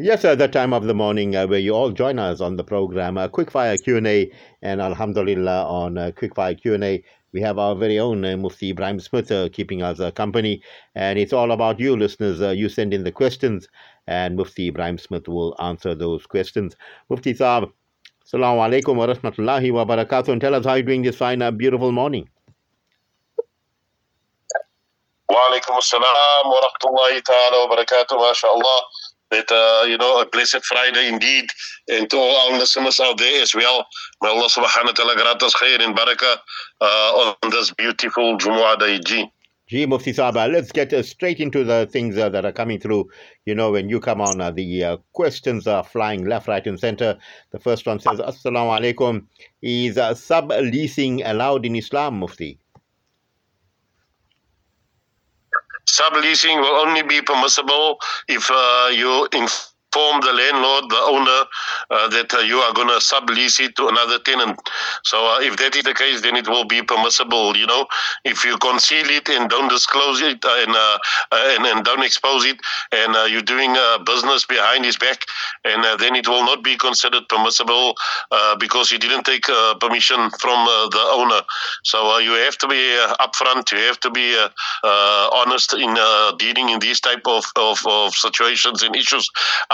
Yes, at that time of the morning uh, where you all join us on the program, uh, Quickfire Q&A, and Alhamdulillah on uh, Quickfire Q&A, we have our very own uh, Mufti Ebrahim Smith uh, keeping us uh, company, and it's all about you listeners. Uh, you send in the questions, and Mufti Ebrahim Smith will answer those questions. Mufti Saab, Assalamu alaikum wa rahmatullahi wa barakatuh, and tell us how you're doing this fine, uh, beautiful morning. Assalam wa rahmatullahi ta'ala wa barakatuh, mashallah. That, uh, you know, a blessed Friday indeed. And to all our listeners out there as well. May Allah subhanahu wa ta'ala grant us khair and barakah uh, on this beautiful Jumu'ah day. Gee, Mufti Saba, let's get uh, straight into the things uh, that are coming through. You know, when you come on, uh, the uh, questions are flying left, right, and center. The first one says, Assalamu alaikum. Is uh, sub-leasing allowed in Islam, Mufti? Subleasing will only be permissible if uh, you inform the landlord, the owner, uh, that uh, you are going to sublease it to another tenant. So uh, if that is the case, then it will be permissible. You know, if you conceal it and don't disclose it uh, and, uh, uh, and and don't expose it, and you're doing business behind his back, and then it will not be considered permissible because you didn't take permission from the owner. So you have to be upfront. You have to be honest in dealing in these type of, of, of situations and issues.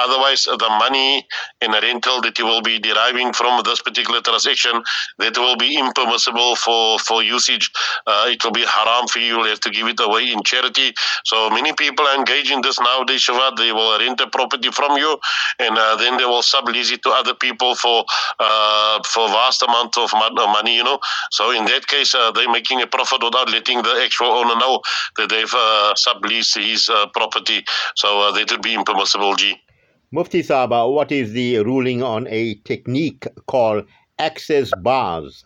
Otherwise, the money in rental that you will be deriving from this particular transaction that will be impermissible for for usage. Uh, it will be haram for you. You'll have to give it away in charity. So many people engage in this nowadays. Shavad. They will rent a property from you, and uh, then they will sublease it to other people for uh, for vast amount of uh, money. You know. So in that case, uh, they're making a profit without letting the actual owner know that they've uh, subleased his property. So that would be impermissible. G. Mufti Saba, what is the ruling on a technique called access bars?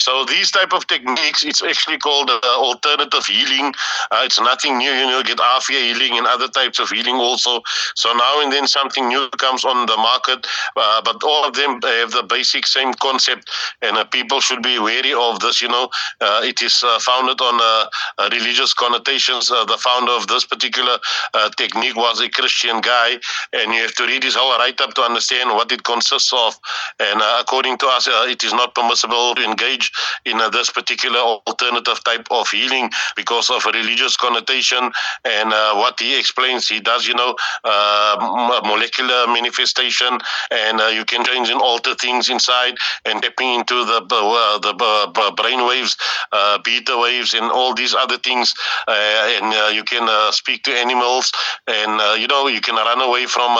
So these type of techniques, it's actually called uh, alternative healing. Uh, it's nothing new. You know, get Afia healing and other types of healing also. So now and then something new comes on the market, uh, but all of them have the basic same concept, and uh, people should be wary of this. You know, uh, it is uh, founded on religious connotations. The founder of this particular technique was a Christian guy, and you have to read his whole write-up to understand what it consists of. And according to us, it is not permissible to engage in this particular alternative type of healing because of a religious connotation. And uh, what he explains he does you know uh, molecular manifestation and uh, you can change and alter things inside and tapping into the uh, the brain waves uh, beta waves and all these other things. Uh, and you can speak to animals and you know you can run away from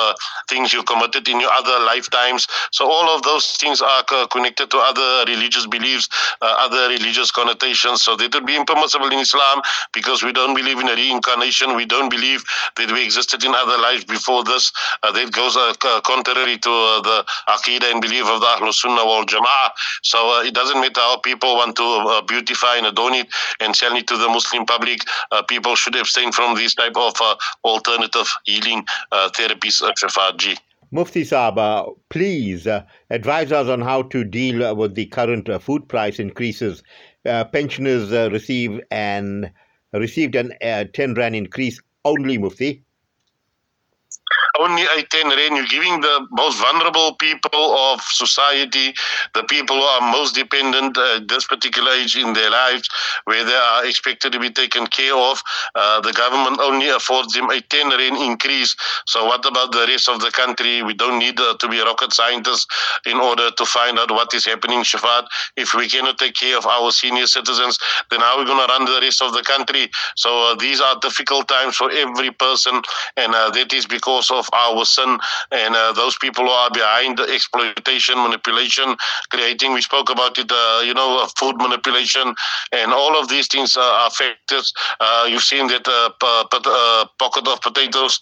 things you committed in your other lifetimes. So all of those things are connected to other religious beliefs other religious connotations. So that would be impermissible in Islam because we don't believe in a reincarnation. We don't believe that we existed in other lives before this. Uh, that goes uh, contrary to uh, the Aqidah and belief of the Ahlul Sunnah wal Jama'ah. So uh, it doesn't matter how people want to uh, beautify and adorn it and sell it to the Muslim public. Uh, people should abstain from these type of uh, alternative healing uh, therapies, uh, Shafat Ji. Mufti Saba, please uh, advise us on how to deal with the current uh, food price increases. Uh, pensioners receive an received an uh, 10 rand increase only, Mufti. Only a 10 rand. You're giving the most vulnerable people of society, the people who are most dependent at this particular age in their lives, where they are expected to be taken care of. Uh, the government only affords them a 10 rand increase. So, what about the rest of the country? We don't need uh, to be rocket scientists in order to find out what is happening, Shafat. If we cannot take care of our senior citizens, then how are we going to run the rest of the country? So, uh, these are difficult times for every person, and uh, that is because of our sin and uh, those people who are behind the exploitation, manipulation, creating. We spoke about it, uh, you know, uh, food manipulation, and all of these things uh, are factors. Uh, you've seen that p- pocket of potatoes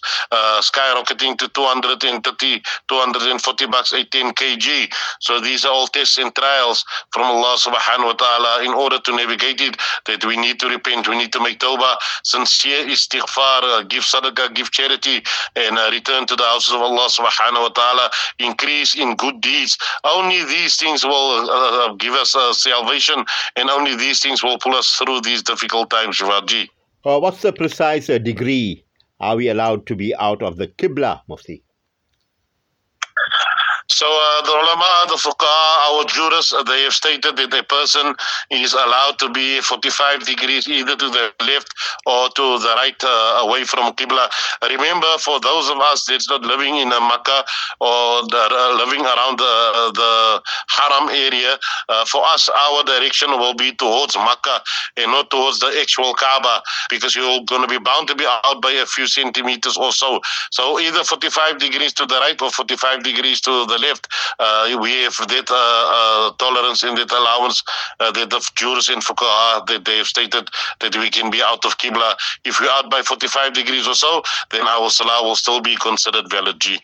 skyrocketing to 230, 240 bucks, 18 kg. So these are all tests and trials from Allah subhanahu wa ta'ala in order to navigate it, that we need to repent, we need to make tawbah, sincere istighfar, give sadaqah, give charity, and uh, return to the houses of Allah subhanahu wa ta'ala, increase in good deeds. Only these things will uh, uh, give us uh, salvation, and only these things will pull us through these difficult times, Shivaji. Uh, what's the precise uh, degree are we allowed to be out of the Qibla, Mufti? So uh, the ulama, the fuqaha, our jurists, uh, they have stated that a person is allowed to be 45 degrees either to the left or to the right uh, away from Qibla. Remember, for those of us that's not living in a Makkah or uh, living around the, the Haram area, uh, for us, our direction will be towards Makkah and not towards the actual Kaaba because you're going to be bound to be out by a few centimeters or so. So either 45 degrees to the right or 45 degrees to the left. Uh, we have that uh, uh, tolerance and that allowance that the jurists in fuqaha that they have stated that we can be out of Qibla. If we're out by 45 degrees or so, then our salah will still be considered valid. G.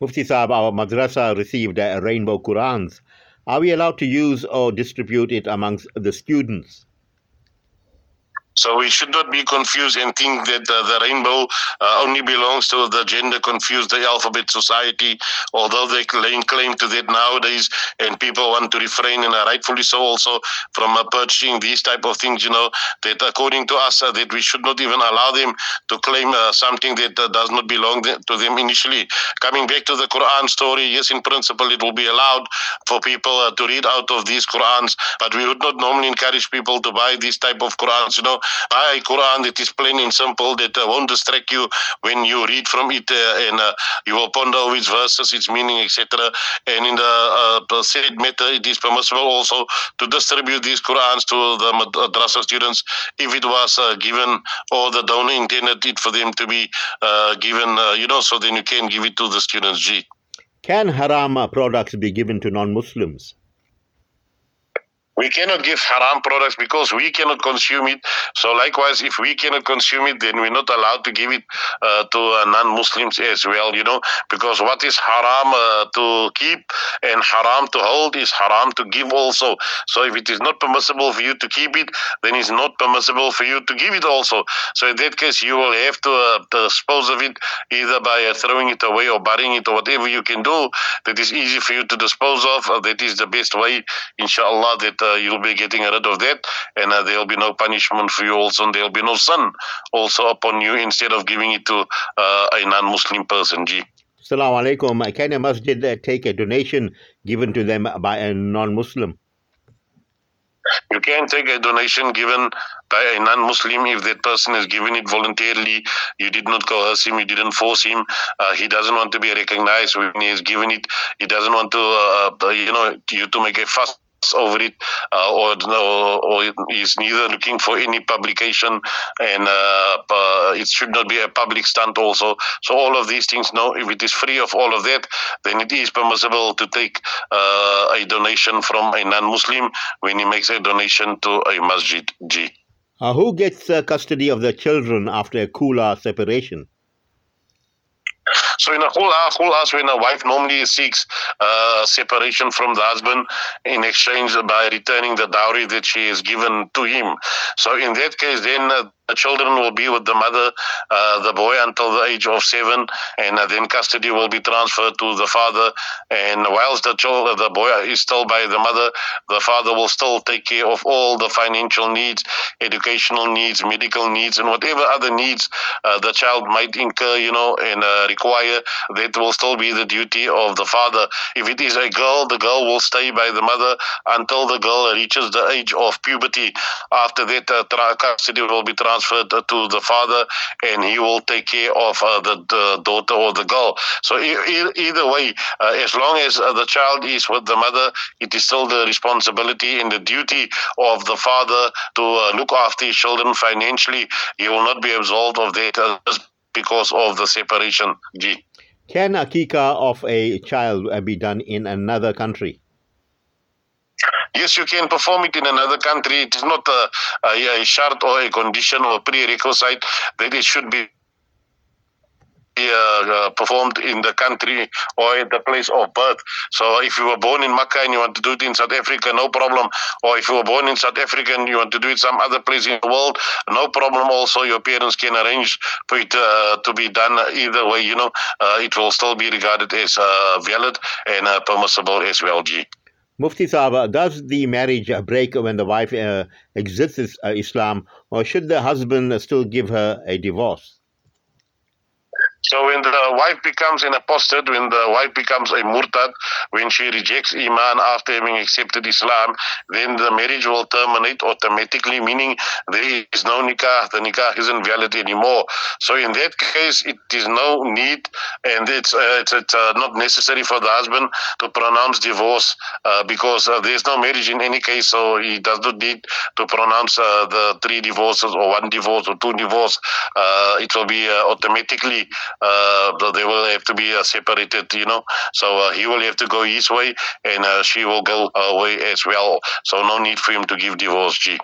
Mufti Saab, our madrasa received uh, rainbow Qurans. Are we allowed to use or distribute it amongst the students? So we should not be confused and think that uh, the rainbow uh, only belongs to the gender confused, the alphabet society, although they claim, claim to that nowadays and people want to refrain and rightfully so also from uh, purchasing these type of things, you know, that according to us that we should not even allow them to claim something that does not belong to them initially. Coming back to the Quran story, yes, in principle it will be allowed for people to read out of these Qurans, but we would not normally encourage people to buy these type of Qurans, you know, I Quran that is plain and simple that uh, eh, won't distract you when you read from it eh, and uh, eh, you will ponder over its verses, its meaning, etc. And in the said matter, it is permissible also to distribute these Qurans to the madrasa students if it was given or the donor intended it for them to be given, you know, so then you can give it to the students. G. Can haram products be given to non-Muslims? We cannot give haram products because we cannot consume it. So likewise, if we cannot consume it, then we're not allowed to give it uh, to uh, non-Muslims as well. You know, because what is haram uh, to keep and haram to hold is haram to give also. So if it is not permissible for you to keep it, then it's not permissible for you to give it also. So in that case, you will have to, uh, dispose of it either by uh, throwing it away or burying it or whatever you can do that is easy for you to dispose of. Uh, that is the best way, inshallah. That you'll be getting rid of that, and uh, there'll be no punishment for you also, and there'll be no sin also upon you instead of giving it to uh, a non-Muslim person. G. Assalamu alaikum. Can a masjid take a donation given to them by a non-Muslim? You can take a donation given by a non-Muslim if that person is given it voluntarily. You did not coerce him. You didn't force him. Uh, he doesn't want to be recognized when he is given it. He doesn't want to, uh, you know, you to make a fuss over it, uh, or, or is neither looking for any publication, and uh, uh, it should not be a public stunt also. So all of these things, no, if it is free of all of that, then it is permissible to take uh, a donation from a non-Muslim when he makes a donation to a masjid. Uh, who gets custody of the children after a khula separation? So in a whole whole house, when a wife normally seeks uh, separation from the husband in exchange by returning the dowry that she has given to him. So in that case, then uh, the children will be with the mother, uh, the boy until the age of seven, and uh, then custody will be transferred to the father. And whilst the child, the boy is still by the mother, the father will still take care of all the financial needs, educational needs, medical needs, and whatever other needs uh, the child might incur, you know, and uh, require. That will still be the duty of the father. If it is a girl, the girl will stay by the mother until the girl reaches the age of puberty. After that, uh, custody will be transferred transferred to the father and he will take care of uh, the, the, daughter or the girl. So e- either way, uh, as long as uh, the child is with the mother, it is still the responsibility and the duty of the father to look after his children financially. He will not be absolved of that because of the separation. G. Can aqiqah of a child be done in another country? Yes, you can perform it in another country. It is not a, a, a shart or a condition or a prerequisite that it should be uh, uh, performed in the country or at the place of birth. So if you were born in Makkah and you want to do it in South Africa, no problem. Or if you were born in South Africa and you want to do it some other place in the world, no problem. Also, your parents can arrange for it uh, to be done either way. You know, uh, it will still be regarded as uh, valid and uh, permissible as well. G. Mufti Sahaba, does the marriage break when the wife uh, exits uh, Islam, or should the husband still give her a divorce? So when the wife becomes an apostate, when the wife becomes a murtad, when she rejects iman after having accepted Islam, then the marriage will terminate automatically, meaning there is no nikah. The nikah isn't valid anymore. So in that case, it is no need, and it's uh, it's, it's uh, not necessary for the husband to pronounce divorce uh, because uh, there's no marriage in any case. So he does not need to pronounce uh, the three divorces or one divorce or two divorce. Uh, it will be automatically they will have to be uh, separated, you know. So uh, he will have to go his way, and uh, she will go her way as well. So no need for him to give divorce, G.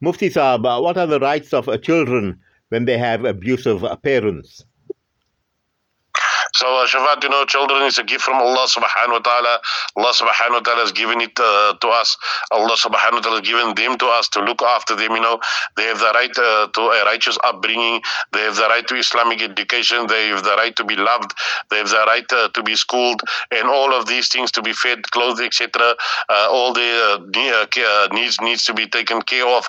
Mufti Saab, uh, what are the rights of uh, children when they have abusive parents? So, uh, Shafat, you know, children is a gift from Allah subhanahu wa ta'ala. Allah subhanahu wa ta'ala has given it uh, to us. Allah subhanahu wa ta'ala has given them to us to look after them, you know. They have the right uh, to a righteous upbringing. They have the right to Islamic education. They have the right to be loved. They have the right uh, to be schooled and all of these things to be fed, clothed, etc. Uh, all the uh, needs needs to be taken care of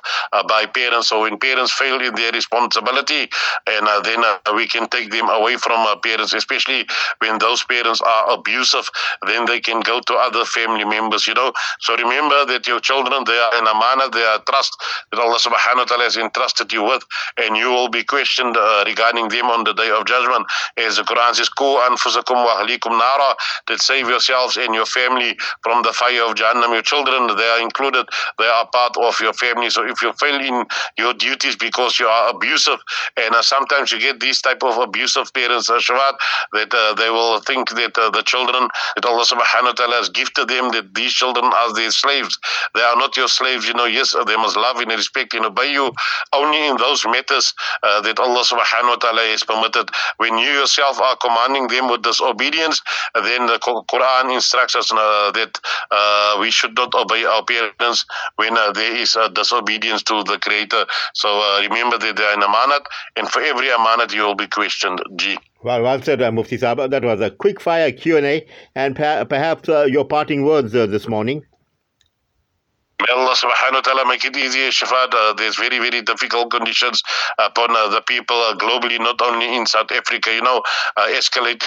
by parents. So when parents fail in their responsibility, and then we can take them away from parents, especially when those parents are abusive, then they can go to other family members, you know. So remember that your children, they are an amana, they are trust that Allah subhanahu wa ta'ala has entrusted you with, and you will be questioned uh, regarding them on the day of judgment. As the Quran says, Ku anfusakum wa nara, that save yourselves and your family from the fire of Jahannam. Your children, they are included, they are part of your family. So if you fail in your duties because you are abusive, and uh, sometimes you get these type of abusive parents, uh, Shawat, that uh, they will think that uh, the children that Allah subhanahu wa ta'ala has gifted them, that these children are their slaves. They are not your slaves, you know, yes, they must love and respect and obey you only in those matters uh, that Allah subhanahu wa ta'ala has permitted. When you yourself are commanding them with disobedience, then the Quran instructs us uh, that uh, we should not obey our parents when uh, there is disobedience to the Creator. So remember that they are an amanat, and for every amanat you will be questioned. G. Well, well said, uh, Mufti Saab. That was a quick fire Q&A and per- perhaps uh, your parting words uh, this morning. May Allah subhanahu wa ta'ala make it easier, Shafat. Uh, there's very, very difficult conditions upon uh, the people uh, globally, not only in South Africa, you know, uh, escalate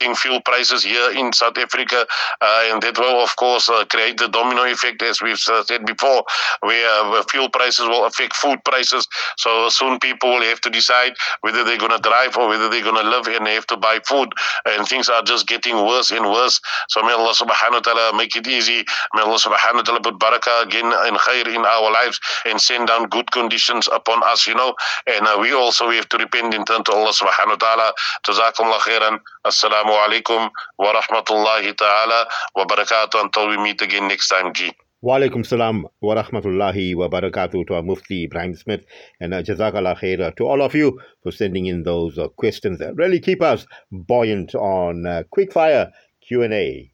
fuel prices here in South Africa, uh, and that will, of course, uh, create the domino effect, as we've uh, said before, where fuel prices will affect food prices. So soon people will have to decide whether they're going to drive or whether they're going to live and they have to buy food, and things are just getting worse and worse. So may Allah subhanahu wa ta'ala make it easy. May Allah subhanahu wa ta'ala put barakah again and khair in our lives and send down good conditions upon us, you know. And uh, we also we have to repent and turn to Allah subhanahu wa ta'ala. Jazakumullah khairan. Assalamu alaikum wa rahmatullahi ta'ala wa barakatuh until we meet again next time, G. Walaikum salam wa rahmatullahi wa barakatuh to our Mufti Ebrahim Smith and uh, Jazakallah khair to all of you for sending in those uh, questions that really keep us buoyant on uh, Quickfire Q&A.